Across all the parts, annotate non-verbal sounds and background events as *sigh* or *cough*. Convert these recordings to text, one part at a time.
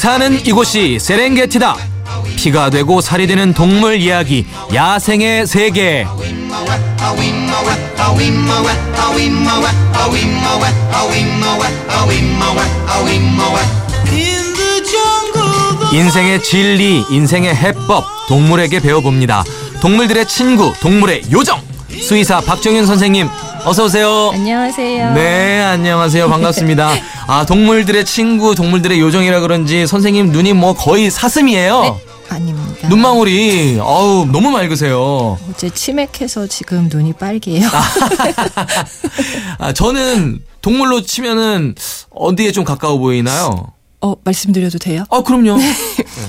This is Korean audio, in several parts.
사는 이곳이 세렝게티다. 피가 되고 살이 되는 동물 이야기 야생의 세계. 인생의 진리, 인생의 해법, 동물에게 배워봅니다. 동물들의 친구, 동물의 요정. 수의사 박정윤 선생님, 어서 오세요. 안녕하세요. 네, 안녕하세요. 반갑습니다. *laughs* 아, 동물들의 친구, 동물들의 요정이라 그런지 선생님 눈이 뭐 거의 사슴이에요. 네, 아닙니다. 눈망울이 어우 너무 맑으세요. 어제 치맥해서 지금 눈이 빨개요. *laughs* 아, 저는 동물로 치면은 어디에 좀 가까워 보이나요? 어, 말씀드려도 돼요? 아, 그럼요.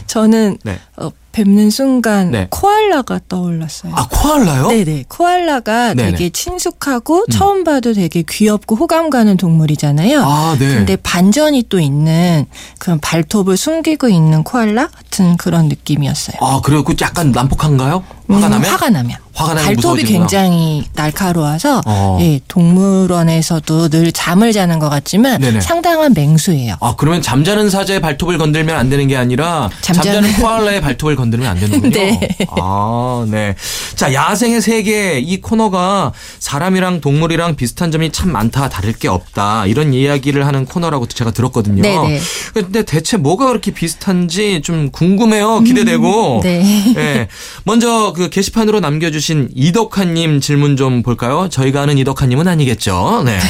저는 네. 어, 뵙는 순간 네. 코알라가 떠올랐어요. 아, 코알라요? 네네. 코알라가 네네. 음. 되게 친숙하고 처음 봐도 되게 귀엽고 호감 가는 동물이잖아요. 아, 네. 근데 반전이 또 있는 그런 발톱을 숨기고 있는 코알라 같은 그런 느낌이었어요. 아, 그래요? 그 약간 난폭한가요? 화가 음, 나면? 화가 나면. 화가 나면 발톱이. 굉장히 날카로워서 어. 예, 동물원에서도 늘 잠을 자는 것 같지만 네네. 상당한 맹수예요. 아, 그러면 잠자는 사자의 발톱을 건들면 안 되는 게 아니라 잠자는- 잠자는 *laughs* 코알라의 발톱을 건들면 안 되는군요. 네. 아, 네. 자, 야생의 세계 이 코너가 사람이랑 동물이랑 비슷한 점이 참 많다, 다를 게 없다. 이런 이야기를 하는 코너라고 제가 들었거든요. 네네. 근데 대체 뭐가 그렇게 비슷한지 좀 궁금해요. 기대되고. 네. 예. 먼저 그 게시판으로 남겨주신 이덕환님 질문 좀 볼까요? 저희가 아는 이덕환님은 아니겠죠. 네. *laughs*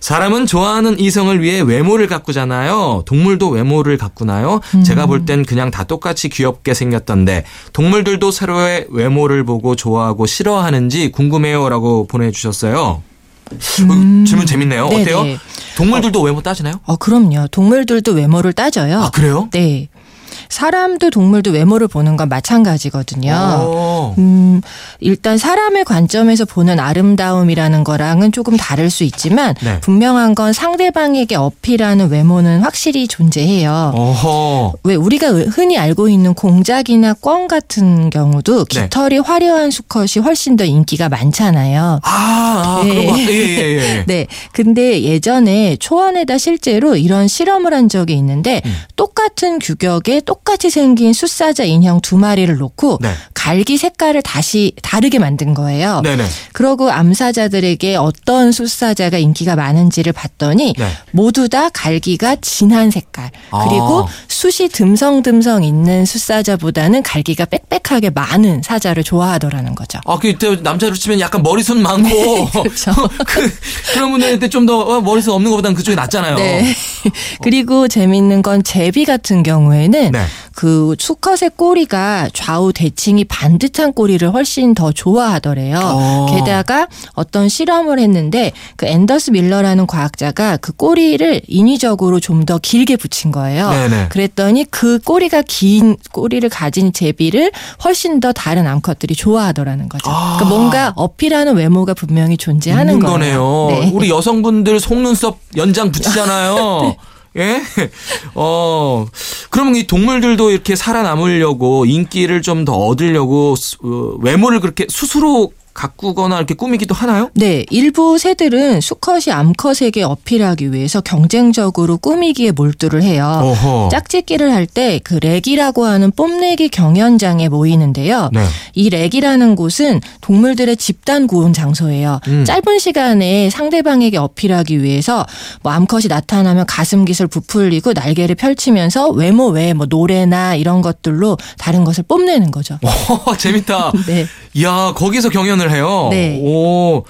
사람은 좋아하는 이성을 위해 외모를 가꾸잖아요. 동물도 외모를 가꾸나요? 제가 볼 땐 그냥 다 똑같이 귀엽게 생겼던데 동물들도 서로의 외모를 보고 좋아하고 싫어하는지 궁금해요라고 보내주셨어요. 어, 질문 재밌네요. 네네. 어때요? 동물들도 외모 따지나요? 어, 그럼요. 동물들도 외모를 따져요. 아 그래요? 네. 사람도 동물도 외모를 보는 건 마찬가지거든요. 오. 음, 일단 사람의 관점에서 보는 아름다움이라는 거랑은 조금 다를 수 있지만 네. 분명한 건 상대방에게 어필하는 외모는 확실히 존재해요. 어허. 왜 우리가 흔히 알고 있는 공작이나 꿩 같은 경우도 네. 깃털이 화려한 수컷이 훨씬 더 인기가 많잖아요. 아, 아 네. 그런 거. 예, 예, 예. *laughs* 네. 근데 예전에 초원에다 실제로 이런 실험을 한 적이 있는데 음. 똑같은 규격의 똑 같이 생긴 숫사자 인형 두 마리를 놓고 네. 갈기 색깔을 다시 다르게 만든 거예요. 네네. 그러고 암사자들에게 어떤 숫사자가 인기가 많은지를 봤더니 네. 모두 다 갈기가 진한 색깔 아. 그리고 숱이 듬성듬성 있는 숫사자보다는 갈기가 빽빽하게 많은 사자를 좋아하더라는 거죠. 아, 그때 남자로 치면 약간 머리숱 많고. 그렇죠. *laughs* 그, 그런 분들한테 좀더 어, 머리숱 없는 것보다는 그쪽이 낫잖아요. 네. *laughs* *laughs* 그리고 재밌는 건 제비 같은 경우에는 네. 그 수컷의 꼬리가 좌우 대칭이 반듯한 꼬리를 훨씬 더 좋아하더래요. 어. 게다가 어떤 실험을 했는데 그 앤더스 밀러라는 과학자가 그 꼬리를 인위적으로 좀 더 길게 붙인 거예요. 네네. 그랬더니 그 꼬리가 긴 꼬리를 가진 제비를 훨씬 더 다른 암컷들이 좋아하더라는 거죠. 아. 그러니까 뭔가 어필하는 외모가 분명히 존재하는. 거네요. 네. 우리 여성분들 속눈썹 연장 붙이잖아요. *laughs* 예? 어, 그러면 이 동물들도 이렇게 살아남으려고 인기를 좀 더 얻으려고 수- 어, 외모를 그렇게 스스로 가꾸거나 이렇게 꾸미기도 하나요? 네, 일부 새들은 수컷이 암컷에게 어필하기 위해서 경쟁적으로 꾸미기에 몰두를 해요. 어허. 짝짓기를 할 때 그 렉이라고 하는 뽐내기 경연장에 모이는데요. 네. 이 렉이라는 곳은 동물들의 집단 구혼 장소예요. 음. 짧은 시간에 상대방에게 어필하기 위해서 뭐 암컷이 나타나면 가슴 깃을 부풀리고 날개를 펼치면서 외모 외에 뭐 노래나 이런 것들로 다른 것을 뽐내는 거죠. *laughs* 어, 재밌다. *laughs* 네. 이야, 거기서 경연 을 해요? 네. 오.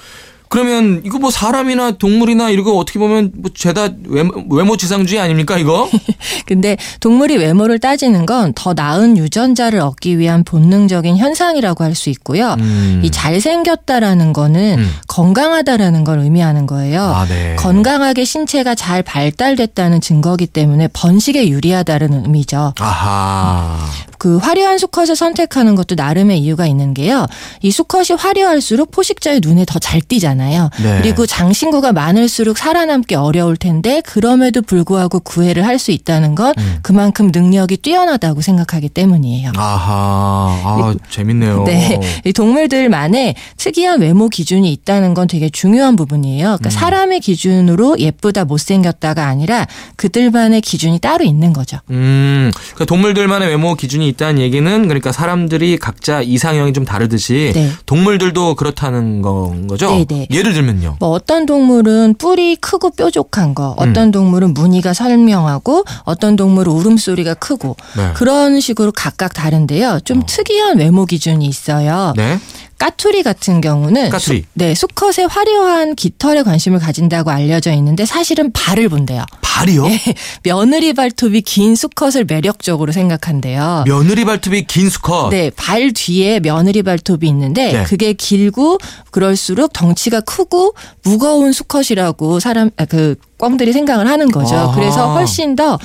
그러면 이거 뭐 사람이나 동물이나 이거 어떻게 보면 뭐 죄다 외모, 외모 지상주의 아닙니까, 이거? *laughs* 근데 동물이 외모를 따지는 건 더 나은 유전자를 얻기 위한 본능적인 현상이라고 할 수 있고요. 음. 이 잘생겼다라는 거는 음. 건강하다라는 걸 의미하는 거예요. 아, 네. 건강하게 신체가 잘 발달됐다는 증거기 때문에 번식에 유리하다는 의미죠. 아하. 그 화려한 수컷을 선택하는 것도 나름의 이유가 있는 게요. 이 수컷이 화려할수록 포식자의 눈에 더 잘 띄잖아요. 네. 그리고 장신구가 많을수록 살아남기 어려울 텐데 그럼에도 불구하고 구애를 할 수 있다는 건 음. 그만큼 능력이 뛰어나다고 생각하기 때문이에요. 아하, 아, 재밌네요. 네. 이 동물들만의 특이한 외모 기준이 있다는 건 되게 중요한 부분이에요. 음. 그러니까 사람의 기준으로 예쁘다 못생겼다가 아니라 그들만의 기준이 따로 있는 거죠. 음, 그러니까 동물들만의 외모 기준이 있다는 얘기는 그러니까 사람들이 각자 이상형이 좀 다르듯이 네. 동물들도 그렇다는 건 거죠? 네, 네. 예를 들면요. 뭐 어떤 동물은 뿔이 크고 뾰족한 거, 어떤 음. 동물은 무늬가 설명하고 어떤 동물은 울음소리가 크고 네. 그런 식으로 각각 다른데요. 좀 특이한 외모 기준이 있어요. 네. 까투리 같은 경우는 까투리. 수, 네, 수컷의 화려한 깃털에 관심을 가진다고 알려져 있는데 사실은 발을 본대요. 발이요? 예. 며느리 발톱이 긴 수컷을 매력적으로 생각한대요. 며느리 발톱이 긴 수컷. 네, 발 뒤에 며느리 발톱이 있는데 네. 그게 길고 그럴수록 덩치가 크고 무거운 수컷이라고 사람 아, 그 꿩들이 생각을 하는 거죠. 아하. 그래서 훨씬 더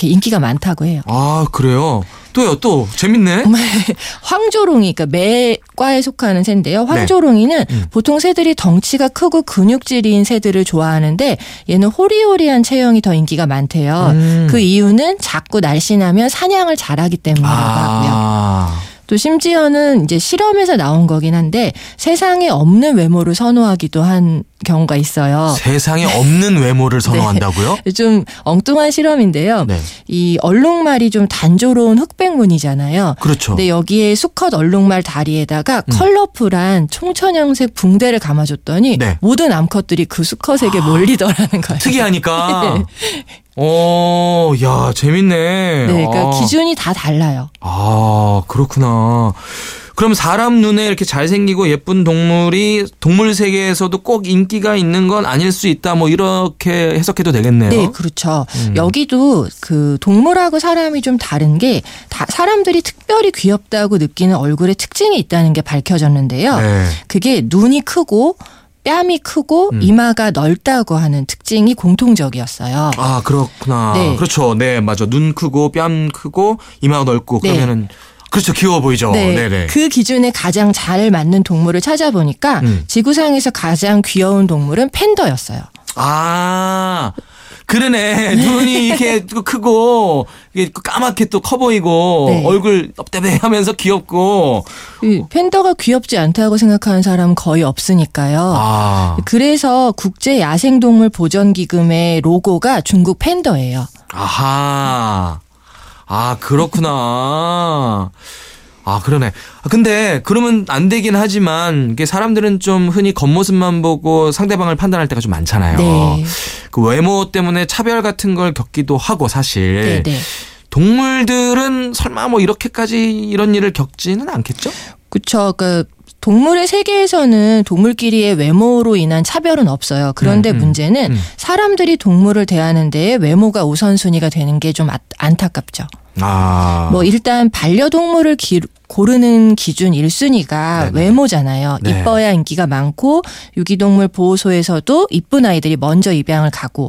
인기가 많다고 해요. 아, 그래요? 또요, 또. 재밌네. *laughs* 황조롱이 그러니까 매과에 속하는 새인데요. 네. 황조롱이는 음. 보통 새들이 덩치가 크고 근육질인 새들을 좋아하는데 얘는 호리호리한 체형이 더 인기가 많대요. 음. 그 이유는 작고 날씬하면 사냥을 잘하기 때문이라고 하고요. 아. 또 심지어는 이제 실험에서 나온 거긴 한데 세상에 없는 외모를 선호하기도 한 경우가 있어요. 세상에 없는 외모를 *laughs* 선호한다고요? 좀 엉뚱한 실험인데요. 네. 이 얼룩말이 좀 단조로운 흑백무늬잖아요. 그렇죠. 근데 여기에 수컷 얼룩말 다리에다가 컬러풀한 총천형색 붕대를 감아줬더니 네. 모든 암컷들이 그 수컷에게 몰리더라는 거예요. 특이하니까. *laughs* 오, 야, 재밌네. 네, 그러니까 아. 기준이 다 달라요. 아, 그렇구나. 그럼 사람 눈에 이렇게 잘생기고 예쁜 동물이 동물 세계에서도 꼭 인기가 있는 건 아닐 수 있다. 뭐 이렇게 해석해도 되겠네요. 네, 그렇죠. 음. 여기도 그 동물하고 사람이 좀 다른 게다 사람들이 특별히 귀엽다고 느끼는 얼굴에 특징이 있다는 게 밝혀졌는데요. 네. 그게 눈이 크고 뺨이 크고 음. 이마가 넓다고 하는 특징이 공통적이었어요. 아, 그렇구나. 네. 그렇죠. 네, 맞아. 눈 크고 뺨 크고 이마가 넓고 네. 그러면은 그렇죠. 귀여워 보이죠. 네, 네, 네. 그 기준에 가장 잘 맞는 동물을 찾아보니까 음. 지구상에서 가장 귀여운 동물은 팬더였어요. 아. 그러네. 눈이 이렇게 크고 이게 까맣게 또 커 보이고 네. 얼굴 납대하면서 귀엽고 이 팬더가 귀엽지 않다고 생각하는 사람은 거의 없으니까요. 아. 그래서 국제 야생동물 보전 기금의 로고가 중국 팬더예요. 아하. 아, 그렇구나. 아, 그러네. 아, 근데 그러면 안 되긴 하지만 사람들은 좀 흔히 겉모습만 보고 상대방을 판단할 때가 좀 많잖아요. 네. 그 외모 때문에 차별 같은 걸 겪기도 하고 사실. 네, 네. 동물들은 설마 뭐 이렇게까지 이런 일을 겪지는 않겠죠? 그쵸. 그 동물의 세계에서는 동물끼리의 외모로 인한 차별은 없어요. 그런데 음, 음, 문제는 음. 사람들이 동물을 대하는 데에 외모가 우선순위가 되는 게 좀 안타깝죠. 아. 뭐 일단 반려동물을 기, 고르는 기준 1순위가 네네. 외모잖아요. 네. 이뻐야 인기가 많고 유기동물 보호소에서도 이쁜 아이들이 먼저 입양을 가고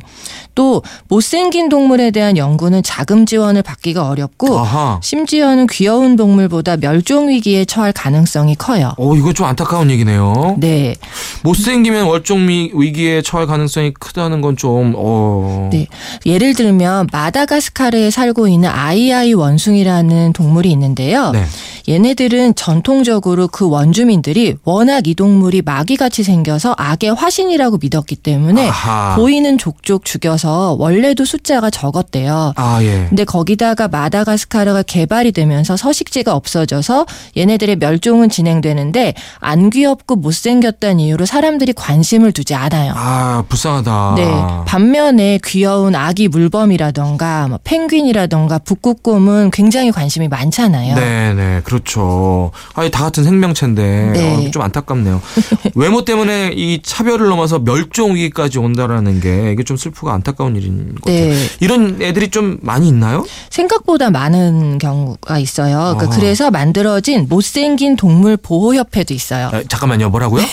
또 못생긴 동물에 대한 연구는 자금 지원을 받기가 어렵고 아하. 심지어는 귀여운 동물보다 멸종 위기에 처할 가능성이 커요. 어, 이거 좀 안타까운 얘기네요. 네. 못생기면 월종 미- 위기에 처할 가능성이 크다는 건 좀, 어. 네. 예를 들면 마다가스카르에 살고 있는 아이아이 원숭이라는 동물이 있는데요. 네. 얘네들은 전통적으로 그 원주민들이 워낙 이 동물이 마귀같이 생겨서 악의 화신이라고 믿었기 때문에 아하. 보이는 족족 죽여서 원래도 숫자가 적었대요. 아, 예. 근데 거기다가 마다가스카르가 개발이 되면서 서식지가 없어져서 얘네들의 멸종은 진행되는데 안 귀엽고 못생겼다는 이유로 사람들이 관심을 두지 않아요. 아, 불쌍하다. 네. 반면에 귀여운 아기 물범이라던가 뭐 펭귄이라던가 북극곰은 굉장히 관심이 많잖아요. 네, 네. 그렇죠. 아니 다 같은 생명체인데 네. 어, 좀 안타깝네요. *laughs* 외모 때문에 이 차별을 넘어서 멸종 위기까지 온다라는 게 이게 좀 슬프고 안타까운 일인 것 같아요. 네. 이런 애들이 좀 많이 있나요? 생각보다 많은 경우가 있어요. 그러니까 아하. 그래서 만들어진 못생긴 동물 보호 협회도 있어요. 아, 잠깐만요. 뭐라고요?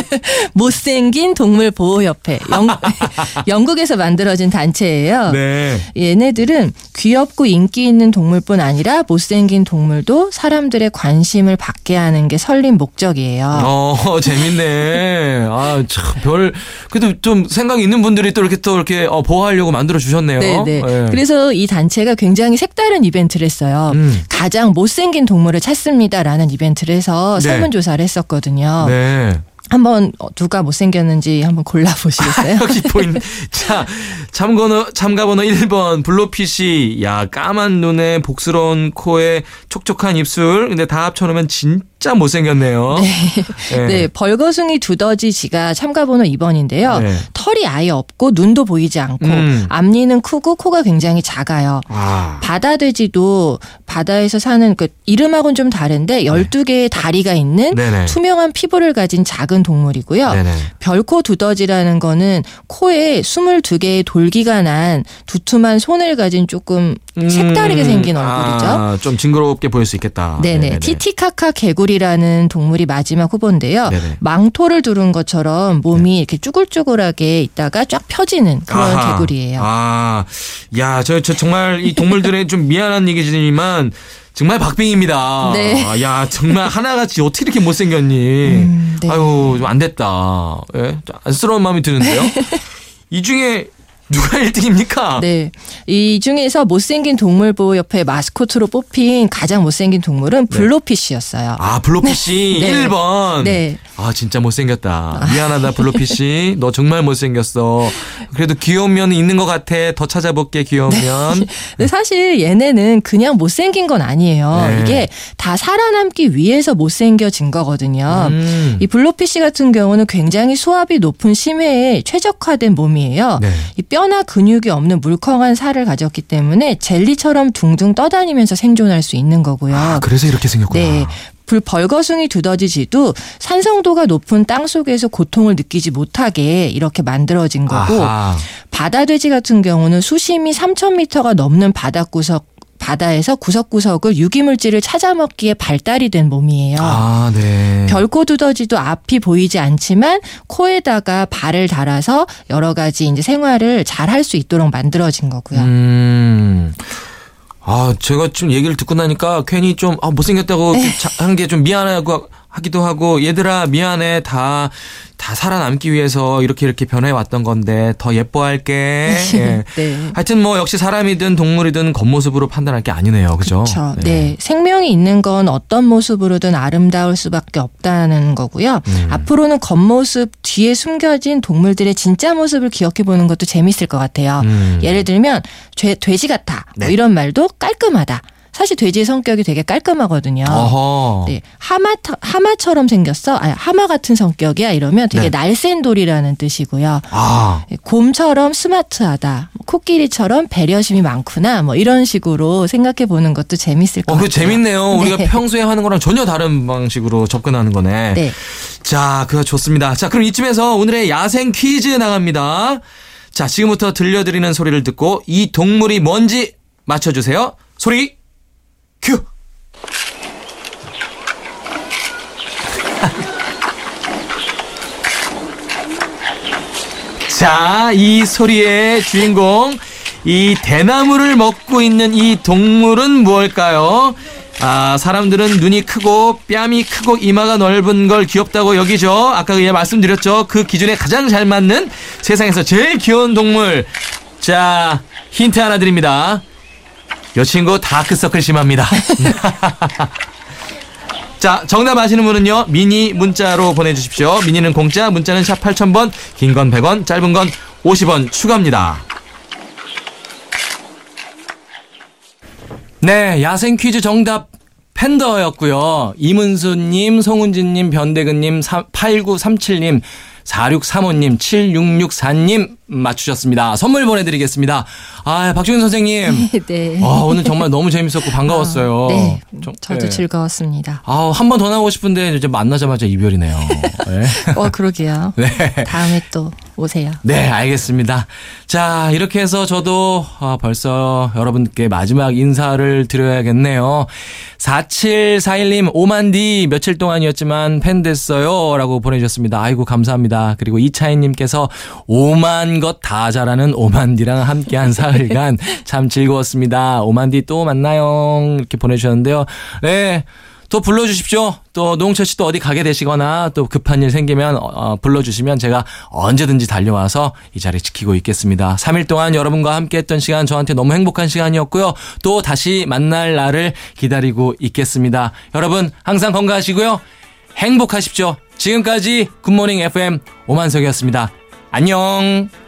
*laughs* 못생긴 동물 보호 협회. 영, *laughs* 영국에서 만들어진 단체예요. 네. 얘네들은 귀엽고 인기 있는 동물뿐 아니라 못생긴 동물도 사람 들의 관심을 받게 하는 게 설린 목적이에요. 어, *laughs* 재밌네. 아, 참, 별, 그래도 좀 생각 있는 분들이 또 이렇게 또 이렇게 어, 보호하려고 만들어 주셨네요. 네, 네. 예. 그래서 이 단체가 굉장히 색다른 이벤트를 했어요. 음. 가장 못생긴 동물을 찾습니다라는 이벤트를 해서 네. 설문조사를 했었거든요. 네. 한번 어, 누가 못생겼는지 한번 골라보시겠어요? 여기 보인 *laughs* 자 참번호 참가번호 1번 블로피시 야 까만 눈에 복스러운 코에 촉촉한 입술 근데 다 합쳐놓으면 진짜 못생겼네요. *laughs* 네. 네, 벌거숭이 두더지 지가 참가번호 2번인데요. 네. 털이 아예 없고 눈도 보이지 않고 음. 앞니는 크고 코가 굉장히 작아요. 아. 바다 돼지도 바다에서 사는 그 이름하고는 좀 다른데 12개의 다리가 있는 네네. 투명한 피부를 가진 작은 동물이고요. 네네. 별코 두더지라는 거는 코에 22개의 돌기가 난 두툼한 손을 가진 조금 색다르게 생긴 얼굴이죠. 아, 좀 징그럽게 보일 수 있겠다. 네네. 티티카카 개구리 라는 동물이 마지막 후보인데요. 네네. 망토를 두른 것처럼 몸이 이렇게 쭈글쭈글하게 있다가 쫙 펴지는 그런 아하. 개구리예요. 아, 야, 저, 저 정말 이 동물들의 좀 미안한 얘기지만 정말 박빙입니다. 네. 아, 야, 정말 하나같이 어떻게 이렇게 못생겼니? 음, 네. 아유, 좀 안 됐다. 예? 좀 안쓰러운 마음이 드는데요. *laughs* 이 중에 누가 *laughs* 1등입니까? 네. 이 중에서 못생긴 동물 보호협회 마스코트로 뽑힌 가장 못생긴 동물은 블로피쉬였어요. 아, 블로피씨 네. 1번. 네. 아, 진짜 못생겼다. 미안하다, 블로피씨. 너 정말 못생겼어. 그래도 귀여운 면이 있는 것 같아. 더 찾아볼게, 귀여운 면. 근데 사실 얘네는 그냥 못생긴 건 아니에요. 네. 이게 다 살아남기 위해서 못생겨진 거거든요. 음. 이 블로피쉬 같은 경우는 굉장히 수압이 높은 심해에 최적화된 몸이에요. 네. 이 뼈나 근육이 없는 물컹한 살을 가졌기 때문에 젤리처럼 둥둥 떠다니면서 생존할 수 있는 거고요. 아, 그래서 이렇게 생겼구나. 네. 불 벌거숭이 두더지쥐도 산성도가 높은 땅 속에서 고통을 느끼지 못하게 이렇게 만들어진 거고 아하. 바다돼지 같은 경우는 수심이 3,000m가 넘는 바닷구석 바다에서 구석구석을 유기물질을 찾아먹기에 발달이 된 몸이에요. 아, 네. 별코 두더지도 앞이 보이지 않지만 코에다가 발을 달아서 여러 가지 이제 생활을 잘 할 수 있도록 만들어진 거고요. 음. 아, 제가 좀 얘기를 듣고 나니까 괜히 좀, 아, 못생겼다고 네. 한게 좀 미안하고 하기도 하고, 얘들아, 미안해. 다, 다 살아남기 위해서 이렇게 이렇게 변해 왔던 건데, 더 예뻐할게. *laughs* 예. 네. 하여튼 뭐, 역시 사람이든 동물이든 겉모습으로 판단할 게 아니네요. 그죠? 그렇죠. 네. 생명이 있는 건 어떤 모습으로든 아름다울 수밖에 없다는 거고요. 음. 앞으로는 겉모습 뒤에 숨겨진 동물들의 진짜 모습을 기억해 보는 것도 재밌을 것 같아요. 음. 예를 들면 죄, 돼지 같아. 뭐 네. 이런 말도 깔끔하다. 사실 돼지의 성격이 되게 깔끔하거든요. 어허. 네, 하마 하마처럼 생겼어. 아니, 하마 같은 성격이야. 이러면 되게 네. 날쌘 돌이라는 뜻이고요. 아. 네, 곰처럼 스마트하다. 코끼리처럼 배려심이 많구나. 뭐 이런 식으로 생각해 보는 것도 재밌을 것 어, 그 같아요. 재밌네요. 우리가 네. 평소에 하는 거랑 전혀 다른 방식으로 접근하는 거네. 네. 자, 그거 좋습니다. 자, 그럼 이쯤에서 오늘의 야생 퀴즈 나갑니다. 자, 지금부터 들려드리는 소리를 듣고 이 동물이 뭔지 맞춰주세요. 소리, 큐! *laughs* 자, 이 소리의 주인공, 이 대나무를 먹고 있는 이 동물은 무엇일까요? 아, 사람들은 눈이 크고 뺨이 크고 이마가 넓은 걸 귀엽다고 여기죠. 아까 예 말씀드렸죠. 그 기준에 가장 잘 맞는 세상에서 제일 귀여운 동물. 자, 힌트 하나 드립니다. 요 친구 다크서클 심합니다. *laughs* 자, 정답 아시는 분은요, 미니 문자로 보내주십시오. 미니는 공짜, 문자는 샵 8000번, 긴 건 100원, 짧은 건 50원 추가입니다. 네, 야생 퀴즈 정답 팬더였고요. 이문수님, 송은진님, 변대근님, 8937님, 4635님, 7664님, 맞추셨습니다. 선물 보내드리겠습니다. 아, 박주현 선생님. *laughs* 네. 아, 오늘 정말 너무 재밌었고 반가웠어요. 아, 네. 좀, 저도 네. 즐거웠습니다. 아, 한 번 더 나오고 싶은데 이제 만나자마자 이별이네요. 네. *laughs* 어, 그러게요. *laughs* 네. 다음에 또 오세요. 네, 알겠습니다. 자, 이렇게 해서 저도 아, 벌써 여러분께 마지막 인사를 드려야겠네요. 4741님, 오만디 며칠 동안이었지만 팬 됐어요. 라고 보내주셨습니다. 아이고, 감사합니다. 그리고 이차희님께서 오만 것 다 잘하는 오만디랑 함께한 *laughs* 사흘간 참 즐거웠습니다. 오만디 또 만나요. 이렇게 보내주셨는데요. 네. 또 불러주십시오. 또 노홍철 씨또 어디 가게 되시거나 또 급한 일 생기면 어, 어, 불러주시면 제가 언제든지 달려와서 이 자리 지키고 있겠습니다. 3일 동안 여러분과 함께 했던 시간 저한테 너무 행복한 시간이었고요. 또 다시 만날 날을 기다리고 있겠습니다. 여러분 항상 건강하시고요. 행복하십시오. 지금까지 굿모닝 FM 오만석이었습니다. 안녕.